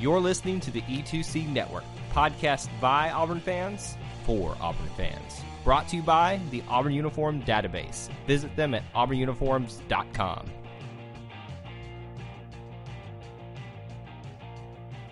You're listening to the E2C Network, podcast by Auburn fans for Auburn fans. Brought to you by the Auburn Uniform Database. Visit them at auburnuniforms.com.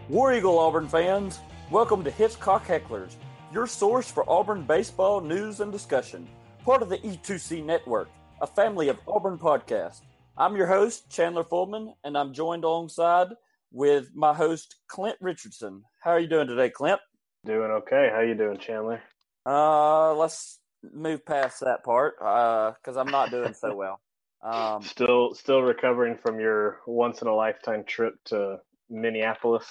War Eagle Auburn fans, welcome to Hitchcock Hecklers, your source for Auburn baseball news and discussion, part of the E2C Network, a family of Auburn podcasts. I'm your host, Chandler Fullman, and I'm joined alongside with my host Clint Richardson. How are you doing today, Clint? Doing okay. How you doing, Chandler? Uh, let's move past that part because uh, I'm not doing so well. Um, still, still recovering from your once in a lifetime trip to Minneapolis.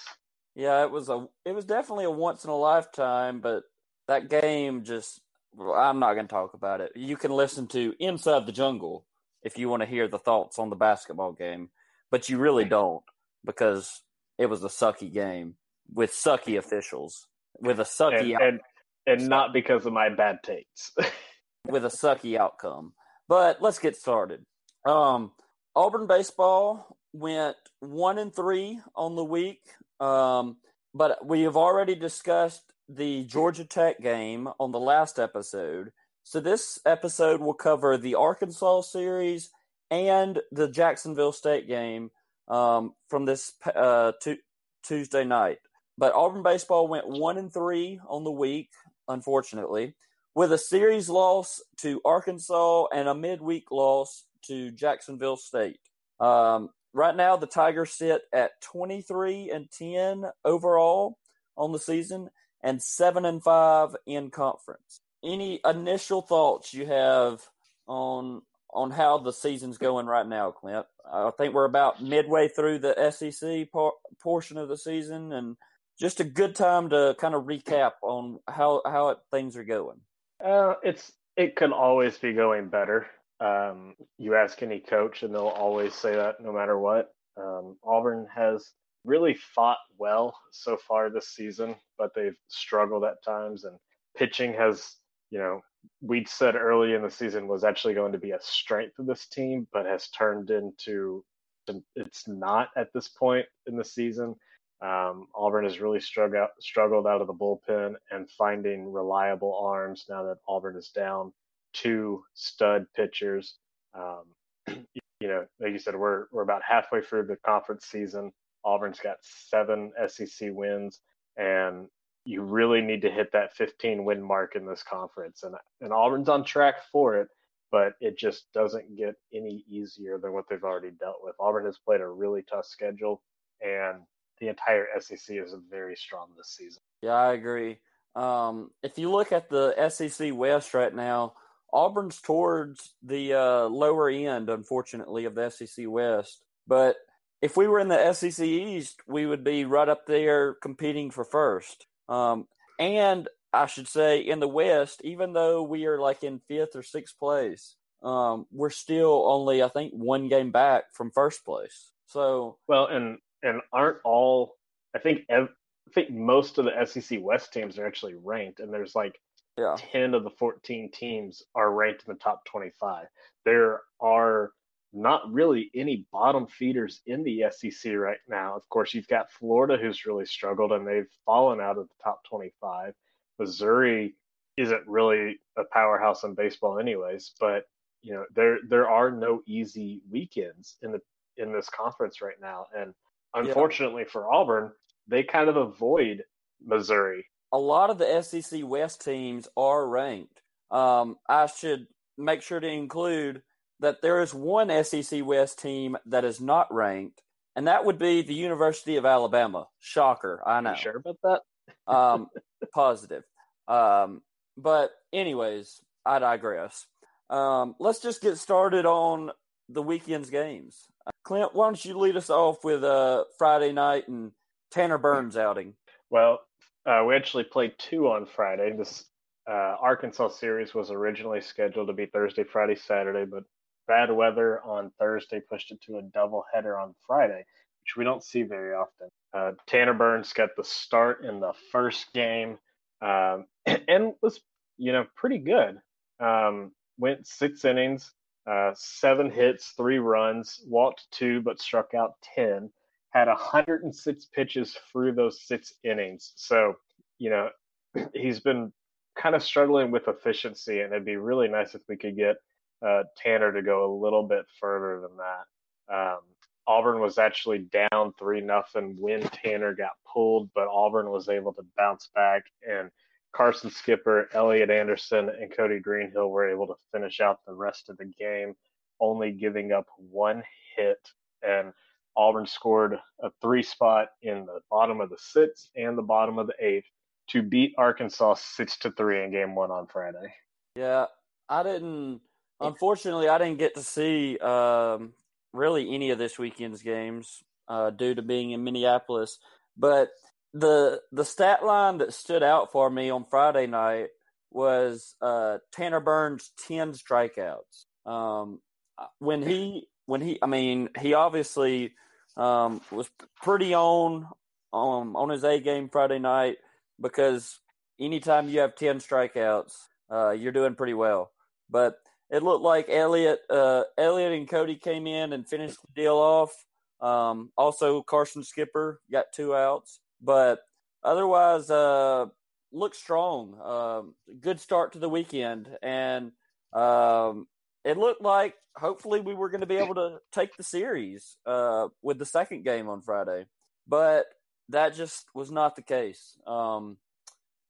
Yeah, it was a, it was definitely a once in a lifetime, but that game just, I'm not going to talk about it. You can listen to Inside the Jungle if you want to hear the thoughts on the basketball game, but you really don't because it was a sucky game with sucky officials, with a sucky and, and, and not because of my bad takes, with a sucky outcome. But let's get started. Um, Auburn baseball went one and three on the week, um, but we have already discussed the Georgia Tech game on the last episode. So this episode will cover the Arkansas series and the Jacksonville State game um, from this uh, t- Tuesday night. But Auburn baseball went one and three on the week, unfortunately, with a series loss to Arkansas and a midweek loss to Jacksonville State. Um, right now, the Tigers sit at 23 and 10 overall on the season and seven and five in conference. Any initial thoughts you have on on how the season's going right now, Clint. I think we're about midway through the SEC por- portion of the season, and just a good time to kind of recap on how how it, things are going. Uh, it's it can always be going better. Um, you ask any coach, and they'll always say that no matter what. Um, Auburn has really fought well so far this season, but they've struggled at times, and pitching has you know we'd said early in the season was actually going to be a strength of this team, but has turned into it's not at this point in the season. Um, Auburn has really struggled struggled out of the bullpen and finding reliable arms now that Auburn is down two stud pitchers. Um, you know, like you said, we're we're about halfway through the conference season. Auburn's got seven SEC wins, and you really need to hit that 15 win mark in this conference. And, and Auburn's on track for it, but it just doesn't get any easier than what they've already dealt with. Auburn has played a really tough schedule, and the entire SEC is very strong this season. Yeah, I agree. Um, if you look at the SEC West right now, Auburn's towards the uh, lower end, unfortunately, of the SEC West. But if we were in the SEC East, we would be right up there competing for first. Um, and I should say in the West, even though we are like in fifth or sixth place, um, we're still only I think one game back from first place. So well, and and aren't all I think ev- I think most of the SEC West teams are actually ranked, and there's like yeah. ten of the fourteen teams are ranked in the top twenty-five. There are not really any bottom feeders in the SEC right now. Of course, you've got Florida who's really struggled and they've fallen out of the top 25. Missouri isn't really a powerhouse in baseball anyways, but you know, there there are no easy weekends in the in this conference right now and unfortunately yeah. for Auburn, they kind of avoid Missouri. A lot of the SEC West teams are ranked. Um, I should make sure to include that there is one SEC West team that is not ranked, and that would be the University of Alabama. Shocker, I know. You sure about that? um, positive. Um, but anyways, I digress. Um, let's just get started on the weekend's games. Uh, Clint, why don't you lead us off with uh, Friday night and Tanner Burns outing? Well, uh, we actually played two on Friday. This uh, Arkansas series was originally scheduled to be Thursday, Friday, Saturday, but bad weather on Thursday pushed it to a doubleheader on Friday, which we don't see very often. Uh, Tanner Burns got the start in the first game um, and was, you know, pretty good. Um, went six innings, uh, seven hits, three runs, walked two, but struck out 10. Had 106 pitches through those six innings. So, you know, he's been kind of struggling with efficiency, and it'd be really nice if we could get uh, Tanner to go a little bit further than that. Um, Auburn was actually down three nothing when Tanner got pulled, but Auburn was able to bounce back, and Carson Skipper, Elliot Anderson, and Cody Greenhill were able to finish out the rest of the game, only giving up one hit. And Auburn scored a three spot in the bottom of the sixth and the bottom of the eighth to beat Arkansas six to three in game one on Friday. Yeah, I didn't. Unfortunately, I didn't get to see um, really any of this weekend's games uh, due to being in Minneapolis. But the the stat line that stood out for me on Friday night was uh, Tanner Burns ten strikeouts. Um, when he when he, I mean, he obviously um, was pretty on um, on his A game Friday night because anytime you have 10 strikeouts, uh, you're doing pretty well. But it looked like Elliot, uh, Elliot and Cody came in and finished the deal off. Um, also, Carson Skipper got two outs, but otherwise, uh, looked strong. Um, good start to the weekend, and um, it looked like hopefully we were going to be able to take the series uh, with the second game on Friday. But that just was not the case. Um,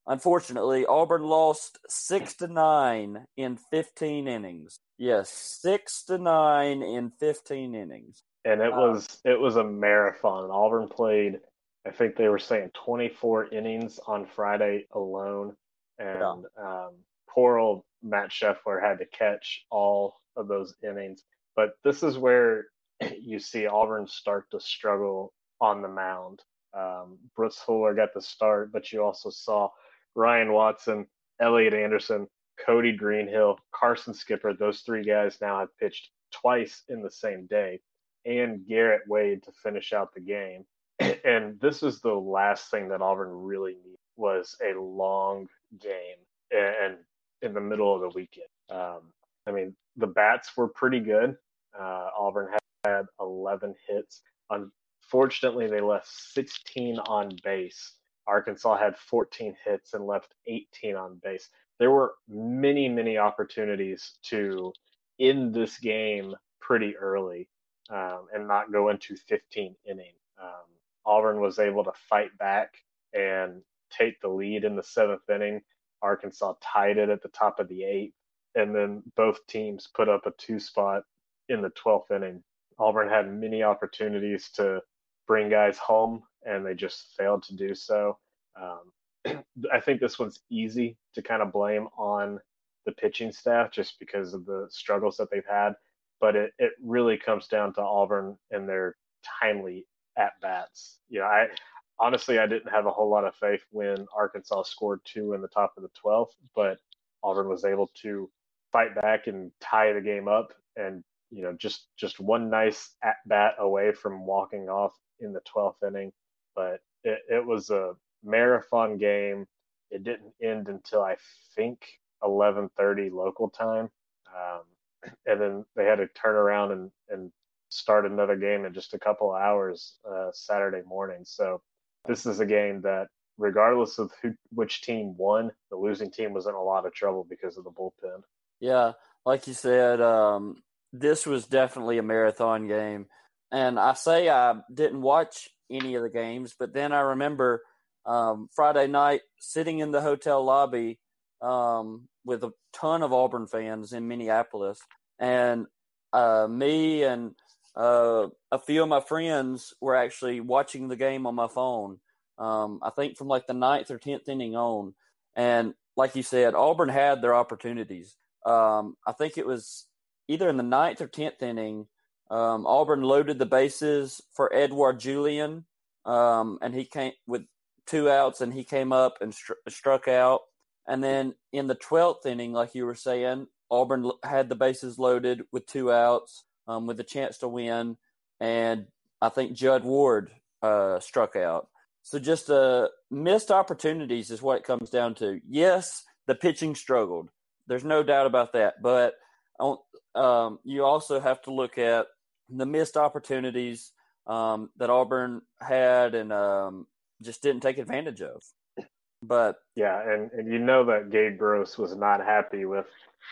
unfortunately, Auburn lost six to nine in fifteen innings. Yes, six to nine in fifteen innings. And it was it was a marathon. Auburn played, I think they were saying twenty four innings on Friday alone, and yeah. um, poor old Matt Scheffler had to catch all of those innings. But this is where you see Auburn start to struggle on the mound. Um, Brooks Fuller got the start, but you also saw Ryan Watson, Elliot Anderson, Cody Greenhill, Carson Skipper. Those three guys now have pitched twice in the same day, and Garrett Wade to finish out the game. And this is the last thing that Auburn really needed was a long game and in the middle of the weekend. Um, I mean, the bats were pretty good. Uh, Auburn had, had 11 hits. Unfortunately, they left 16 on base. Arkansas had 14 hits and left 18 on base. There were many, many opportunities to end this game pretty early um, and not go into 15 inning. Um, Auburn was able to fight back and take the lead in the seventh inning. Arkansas tied it at the top of the eighth, and then both teams put up a two spot in the 12th inning. Auburn had many opportunities to bring guys home, and they just failed to do so. Um, I think this one's easy to kind of blame on the pitching staff just because of the struggles that they've had, but it, it really comes down to Auburn and their timely at bats. You know, I honestly I didn't have a whole lot of faith when Arkansas scored two in the top of the 12th, but Auburn was able to fight back and tie the game up and you know just just one nice at bat away from walking off in the 12th inning, but it, it was a marathon game. It didn't end until I think 11:30 local time, um, and then they had to turn around and, and start another game in just a couple hours uh, Saturday morning. So this is a game that, regardless of who, which team won, the losing team was in a lot of trouble because of the bullpen. Yeah, like you said, um, this was definitely a marathon game and I say I didn't watch any of the games, but then I remember um, Friday night sitting in the hotel lobby um, with a ton of Auburn fans in Minneapolis, and uh, me and uh, a few of my friends were actually watching the game on my phone. Um, I think from like the ninth or tenth inning on, and like you said, Auburn had their opportunities. Um, I think it was either in the ninth or tenth inning, um, Auburn loaded the bases for Edouard Julien, um, and he came with two outs, and he came up and str- struck out. And then in the twelfth inning, like you were saying, Auburn had the bases loaded with two outs, um, with a chance to win, and I think Judd Ward uh, struck out. So just uh, missed opportunities is what it comes down to. Yes, the pitching struggled. There's no doubt about that. But um, you also have to look at the missed opportunities um, that Auburn had and um, just didn't take advantage of. But yeah, and, and you know that Gabe Gross was not happy with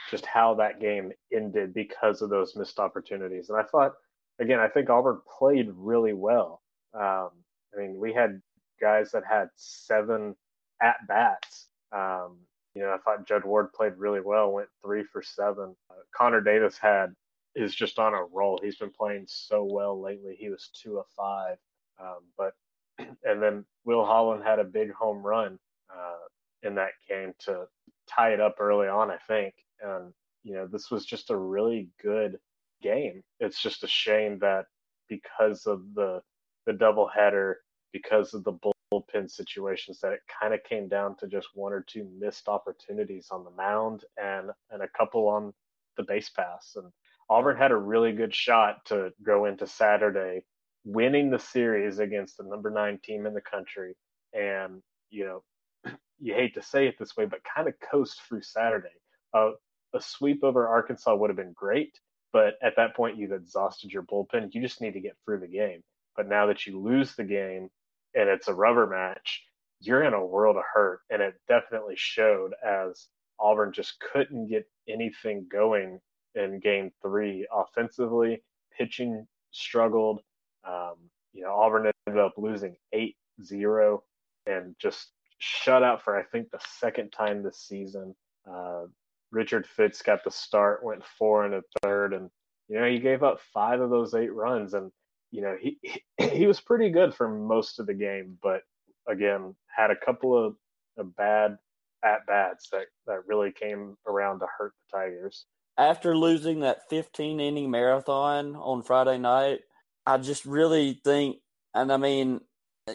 just how that game ended because of those missed opportunities. And I thought, again, I think Auburn played really well. Um, I mean, we had guys that had seven at bats. Um, you know, I thought Judd Ward played really well, went three for seven. Uh, Conner Davis had is just on a roll. He's been playing so well lately. He was two of five. Um, but and then Will Holland had a big home run uh, in that game to tie it up early on, I think. And you know, this was just a really good game. It's just a shame that because of the the doubleheader because of the bullpen situations that it kind of came down to just one or two missed opportunities on the mound and and a couple on the base pass and Auburn had a really good shot to go into Saturday winning the series against the number 9 team in the country and you know you hate to say it this way but kind of coast through Saturday uh, a sweep over Arkansas would have been great but at that point you've exhausted your bullpen you just need to get through the game but now that you lose the game and it's a rubber match, you're in a world of hurt. And it definitely showed as Auburn just couldn't get anything going in game three offensively. Pitching struggled. Um, you know, Auburn ended up losing 8 0 and just shut out for, I think, the second time this season. Uh, Richard Fitts got the start, went four and a third, and you know he gave up five of those eight runs. And you know, he he was pretty good for most of the game, but again, had a couple of, of bad at bats that, that really came around to hurt the Tigers. After losing that 15 inning marathon on Friday night, I just really think, and I mean,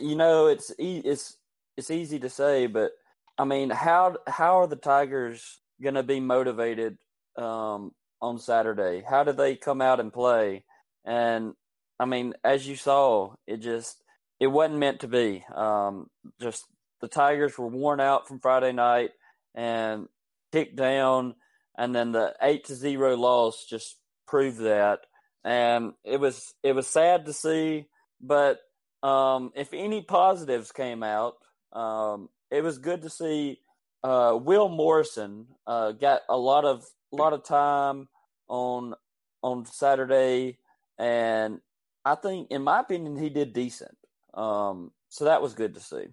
you know, it's it's it's easy to say, but I mean, how how are the Tigers going to be motivated um, on Saturday? How do they come out and play? And I mean, as you saw, it just it wasn't meant to be. Um, just the Tigers were worn out from Friday night and kicked down, and then the eight to zero loss just proved that. And it was it was sad to see, but um, if any positives came out, um, it was good to see. Uh, Will Morrison uh, got a lot of a lot of time on on Saturday, and I think, in my opinion, he did decent. Um, so that was good to see.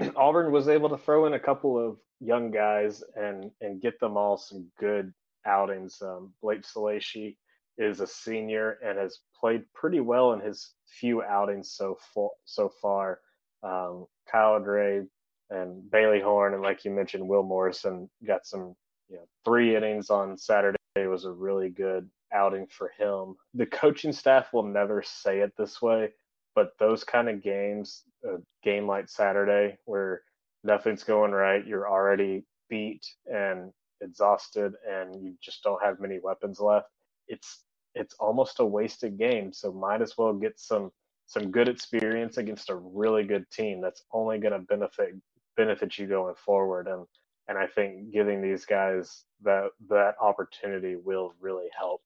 Auburn was able to throw in a couple of young guys and and get them all some good outings. Um, Blake Salesky is a senior and has played pretty well in his few outings so far. So far, um, Kyle Dre and Bailey Horn, and like you mentioned, Will Morrison got some you know three innings on Saturday was a really good outing for him. The coaching staff will never say it this way, but those kind of games, a game like Saturday where nothing's going right, you're already beat and exhausted and you just don't have many weapons left. It's it's almost a wasted game, so might as well get some some good experience against a really good team that's only going to benefit benefit you going forward and and I think giving these guys that that opportunity will really help.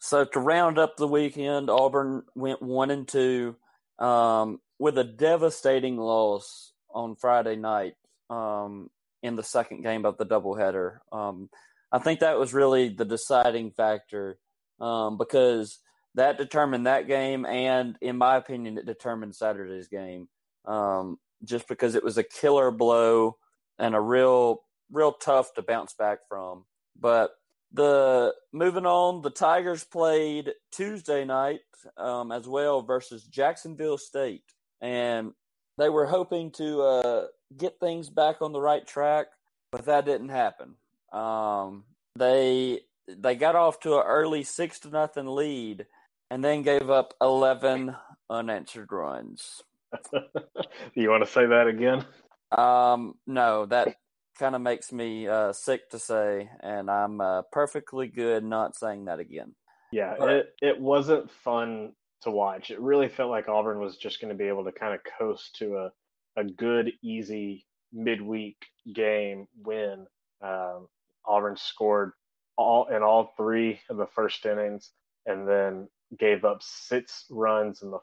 So to round up the weekend, Auburn went one and two um, with a devastating loss on Friday night um, in the second game of the doubleheader. Um, I think that was really the deciding factor um, because that determined that game, and in my opinion, it determined Saturday's game. Um, just because it was a killer blow and a real, real tough to bounce back from. But the moving on, the Tigers played Tuesday night um, as well versus Jacksonville State, and they were hoping to uh, get things back on the right track, but that didn't happen. Um, they they got off to an early six to nothing lead, and then gave up eleven unanswered runs. you want to say that again? Um, no, that kind of makes me uh, sick to say, and I'm uh, perfectly good not saying that again. Yeah, it it wasn't fun to watch. It really felt like Auburn was just going to be able to kind of coast to a a good, easy midweek game win. Um, Auburn scored all in all three of the first innings, and then gave up six runs in the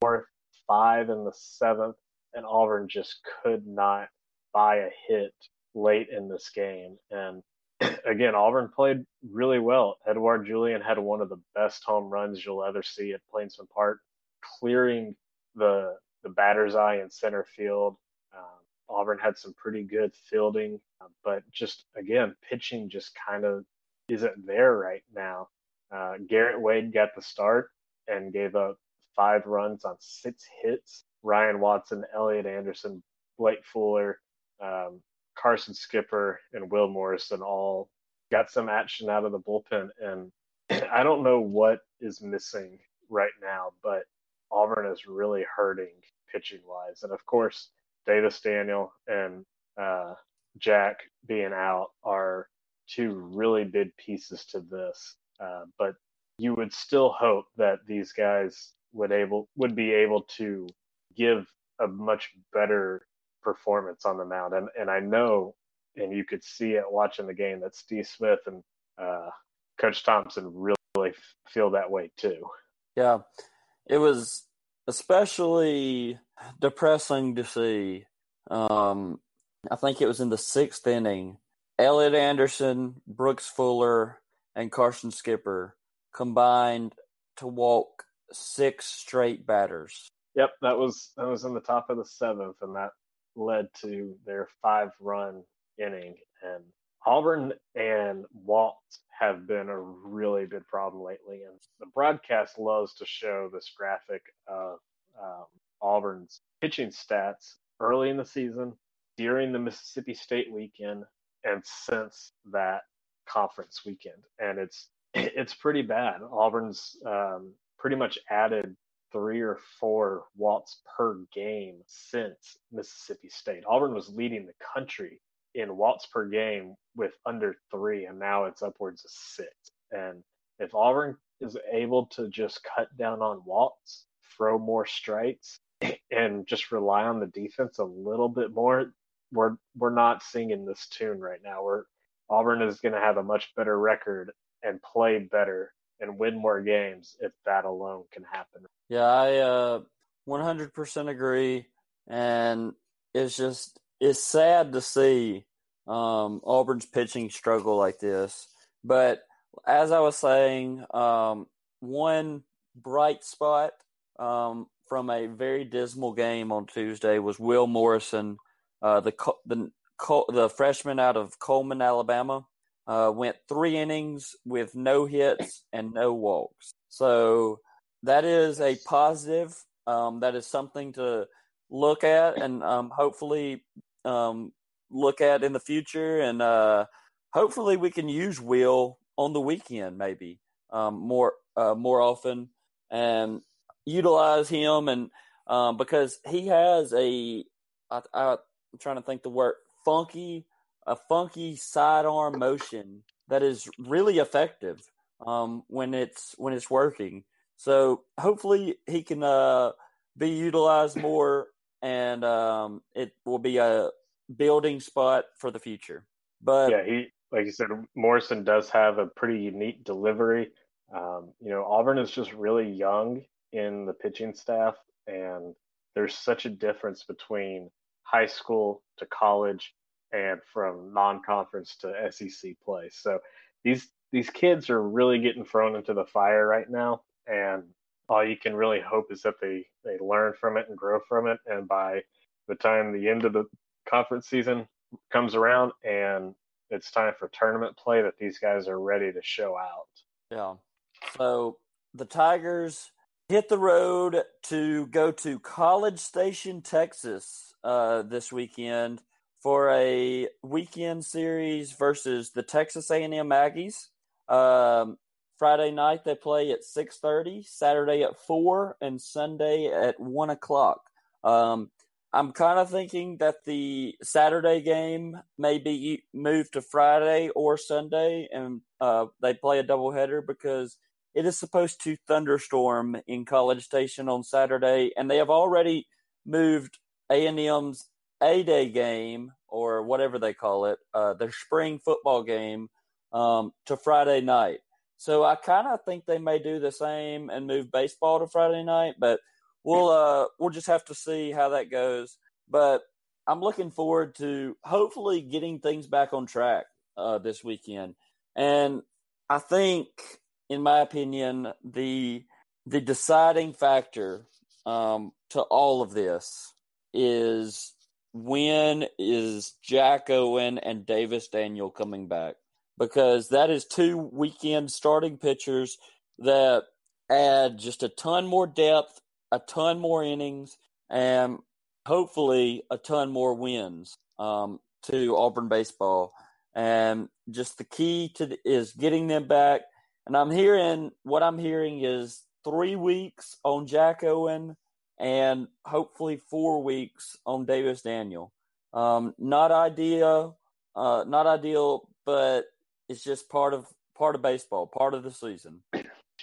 fourth, five in the seventh, and Auburn just could not buy a hit late in this game. And again, Auburn played really well. Edouard Julien had one of the best home runs you'll ever see at Plainsman Park, clearing the the batter's eye in center field. Um, Auburn had some pretty good fielding, but just again, pitching just kind of isn't there right now. Uh, Garrett Wade got the start and gave up five runs on six hits. Ryan Watson, Elliot Anderson, Blake Fuller, um, Carson Skipper, and Will Morrison all got some action out of the bullpen. And I don't know what is missing right now, but Auburn is really hurting pitching wise. And of course, Davis Daniel and uh, Jack being out are two really big pieces to this. Uh, but you would still hope that these guys would able would be able to give a much better performance on the mound. And and I know, and you could see it watching the game that Steve Smith and uh, Coach Thompson really feel that way too. Yeah, it was especially depressing to see. Um, I think it was in the sixth inning. Elliot Anderson, Brooks Fuller, and Carson Skipper combined to walk six straight batters. Yep, that was that was in the top of the seventh, and that led to their five run inning. And Auburn and Walt have been a really big problem lately. And the broadcast loves to show this graphic of um, Auburn's pitching stats early in the season, during the Mississippi State weekend, and since that conference weekend. And it's it's pretty bad. Auburn's um, pretty much added three or four walks per game since Mississippi State. Auburn was leading the country in walks per game with under three, and now it's upwards of six. And if Auburn is able to just cut down on walks, throw more strikes, and just rely on the defense a little bit more, we're we're not singing this tune right now. We're Auburn is going to have a much better record and play better and win more games if that alone can happen. Yeah, I uh, 100% agree, and it's just it's sad to see um, Auburn's pitching struggle like this. But as I was saying, um, one bright spot um, from a very dismal game on Tuesday was Will Morrison, uh, the the the freshman out of Coleman, Alabama. Uh, went three innings with no hits and no walks. So that is a positive. Um, that is something to look at and um, hopefully um, look at in the future. And uh, hopefully we can use Will on the weekend, maybe um, more uh, more often, and utilize him. And um, because he has a, I, I, I'm trying to think the word funky a funky sidearm motion that is really effective um, when it's when it's working. So hopefully he can uh, be utilized more, and um, it will be a building spot for the future. But yeah, he like you said, Morrison does have a pretty unique delivery. Um, you know, Auburn is just really young in the pitching staff, and there's such a difference between high school to college and from non-conference to SEC play. So these these kids are really getting thrown into the fire right now, and all you can really hope is that they they learn from it and grow from it. And by the time the end of the conference season comes around and it's time for tournament play, that these guys are ready to show out. Yeah. So the Tigers hit the road to go to College Station, Texas, uh, this weekend for a weekend series versus the Texas A&M Aggies. Um, Friday night they play at six thirty, Saturday at four, and Sunday at one o'clock. Um, I'm kind of thinking that the Saturday game may be moved to Friday or Sunday, and uh, they play a doubleheader because it is supposed to thunderstorm in College Station on Saturday, and they have already moved A and M's A Day game or whatever they call it, uh, their spring football game, um, to Friday night. So I kind of think they may do the same and move baseball to Friday night, but we'll uh we'll just have to see how that goes. But I'm looking forward to hopefully getting things back on track uh, this weekend. And I think, in my opinion, the the deciding factor um, to all of this is when is Jack Owen and Davis Daniel coming back? Because that is two weekend starting pitchers that add just a ton more depth a ton more innings and hopefully a ton more wins um, to Auburn baseball. And just the key to the, is getting them back. And I'm hearing what I'm hearing is three weeks on Jack Owen and hopefully four weeks on Davis Daniel. Um, not ideal, uh, not ideal, but it's just part of part of baseball, part of the season.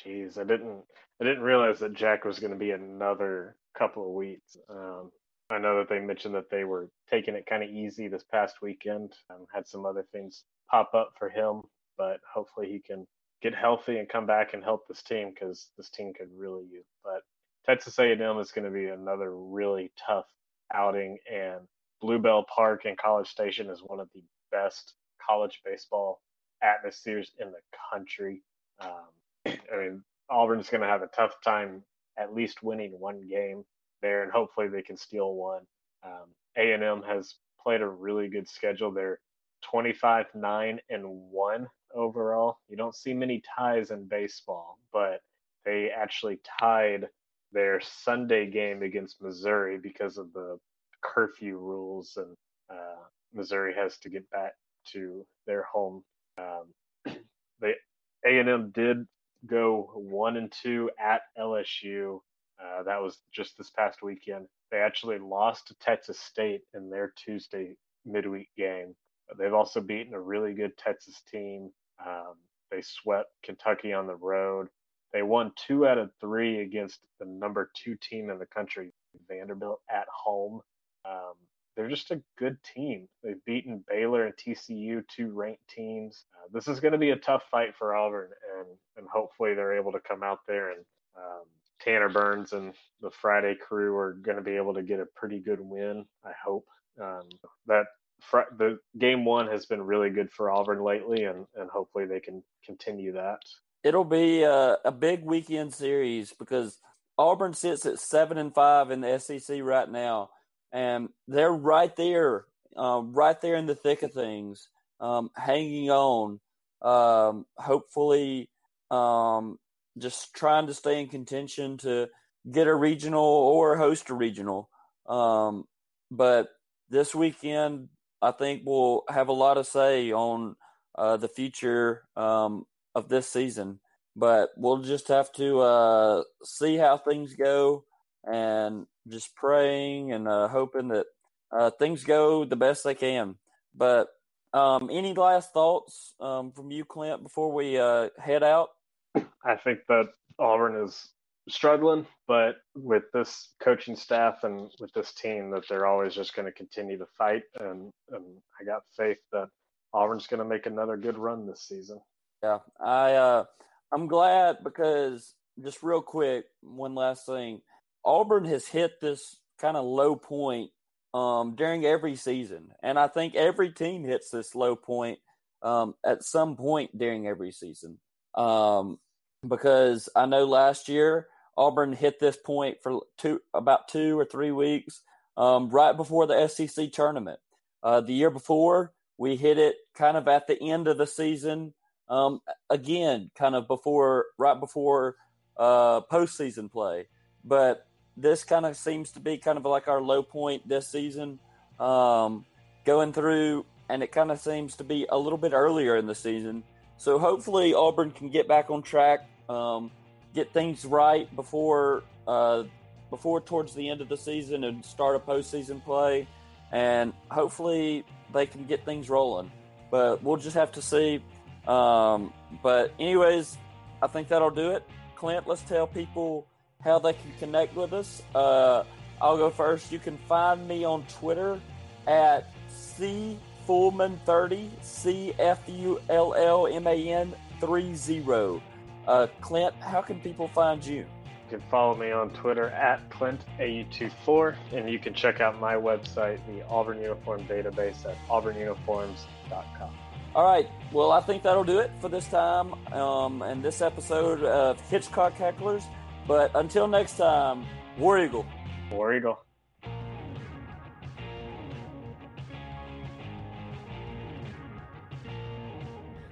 Jeez, I didn't I didn't realize that Jack was going to be another couple of weeks. Um, I know that they mentioned that they were taking it kind of easy this past weekend. Um, had some other things pop up for him, but hopefully he can get healthy and come back and help this team because this team could really use. But Texas A&M is going to be another really tough outing, and Blue Bell Park in College Station is one of the best college baseball atmospheres in the country. Um, I mean, Auburn's going to have a tough time at least winning one game there, and hopefully they can steal one. Um, A&M has played a really good schedule. They're 25, 9, and 1 overall. You don't see many ties in baseball, but they actually tied their Sunday game against Missouri because of the curfew rules, and uh, Missouri has to get back to their home. Um, they A&M did go one and two at LSU. Uh, that was just this past weekend. They actually lost to Texas State in their Tuesday midweek game. They've also beaten a really good Texas team. Um, they swept Kentucky on the road. They won two out of three against the number two team in the country, Vanderbilt, at home. Um, they're just a good team. They've beaten Baylor and TCU, two ranked teams. Uh, this is going to be a tough fight for Auburn, and and hopefully they're able to come out there and um, Tanner Burns and the Friday crew are going to be able to get a pretty good win. I hope um, that fr- the game one has been really good for Auburn lately, and and hopefully they can continue that. It'll be a, a big weekend series because Auburn sits at seven and five in the SEC right now and they're right there, uh, right there in the thick of things, um, hanging on. Um, hopefully, um, just trying to stay in contention to get a regional or host a regional. Um, but this weekend, I think we'll have a lot of say on uh, the future um, of this season. But we'll just have to uh, see how things go and just praying and uh, hoping that uh, things go the best they can. But um, any last thoughts um, from you, Clint, before we uh, head out? I think that Auburn is struggling, but with this coaching staff and with this team, that they're always just going to continue to fight. And, and I got faith that Auburn's going to make another good run this season. Yeah, I uh, I'm glad because just real quick, one last thing. Auburn has hit this kind of low point um, during every season, and I think every team hits this low point um, at some point during every season. Um, because I know last year Auburn hit this point for two about two or three weeks um, right before the SEC tournament. Uh, the year before, we hit it kind of at the end of the season. Um, again, kind of before, right before uh, postseason play. But this kind of seems to be kind of like our low point this season, um, going through, and it kind of seems to be a little bit earlier in the season. So hopefully Auburn can get back on track, um, get things right before uh, before towards the end of the season and start a postseason play, and hopefully they can get things rolling. But we'll just have to see. Um, but anyways, I think that'll do it. Clint, let's tell people how they can connect with us. Uh, I'll go first. You can find me on Twitter at C Fullman30, C F U L L M A N 30. Uh, Clint, how can people find you? You can follow me on Twitter at ClintAU24, and you can check out my website, the Auburn Uniform Database, at auburnuniforms.com. All right. Well, I think that'll do it for this time um, and this episode of Hitchcock Hecklers. But until next time, War Eagle. War Eagle.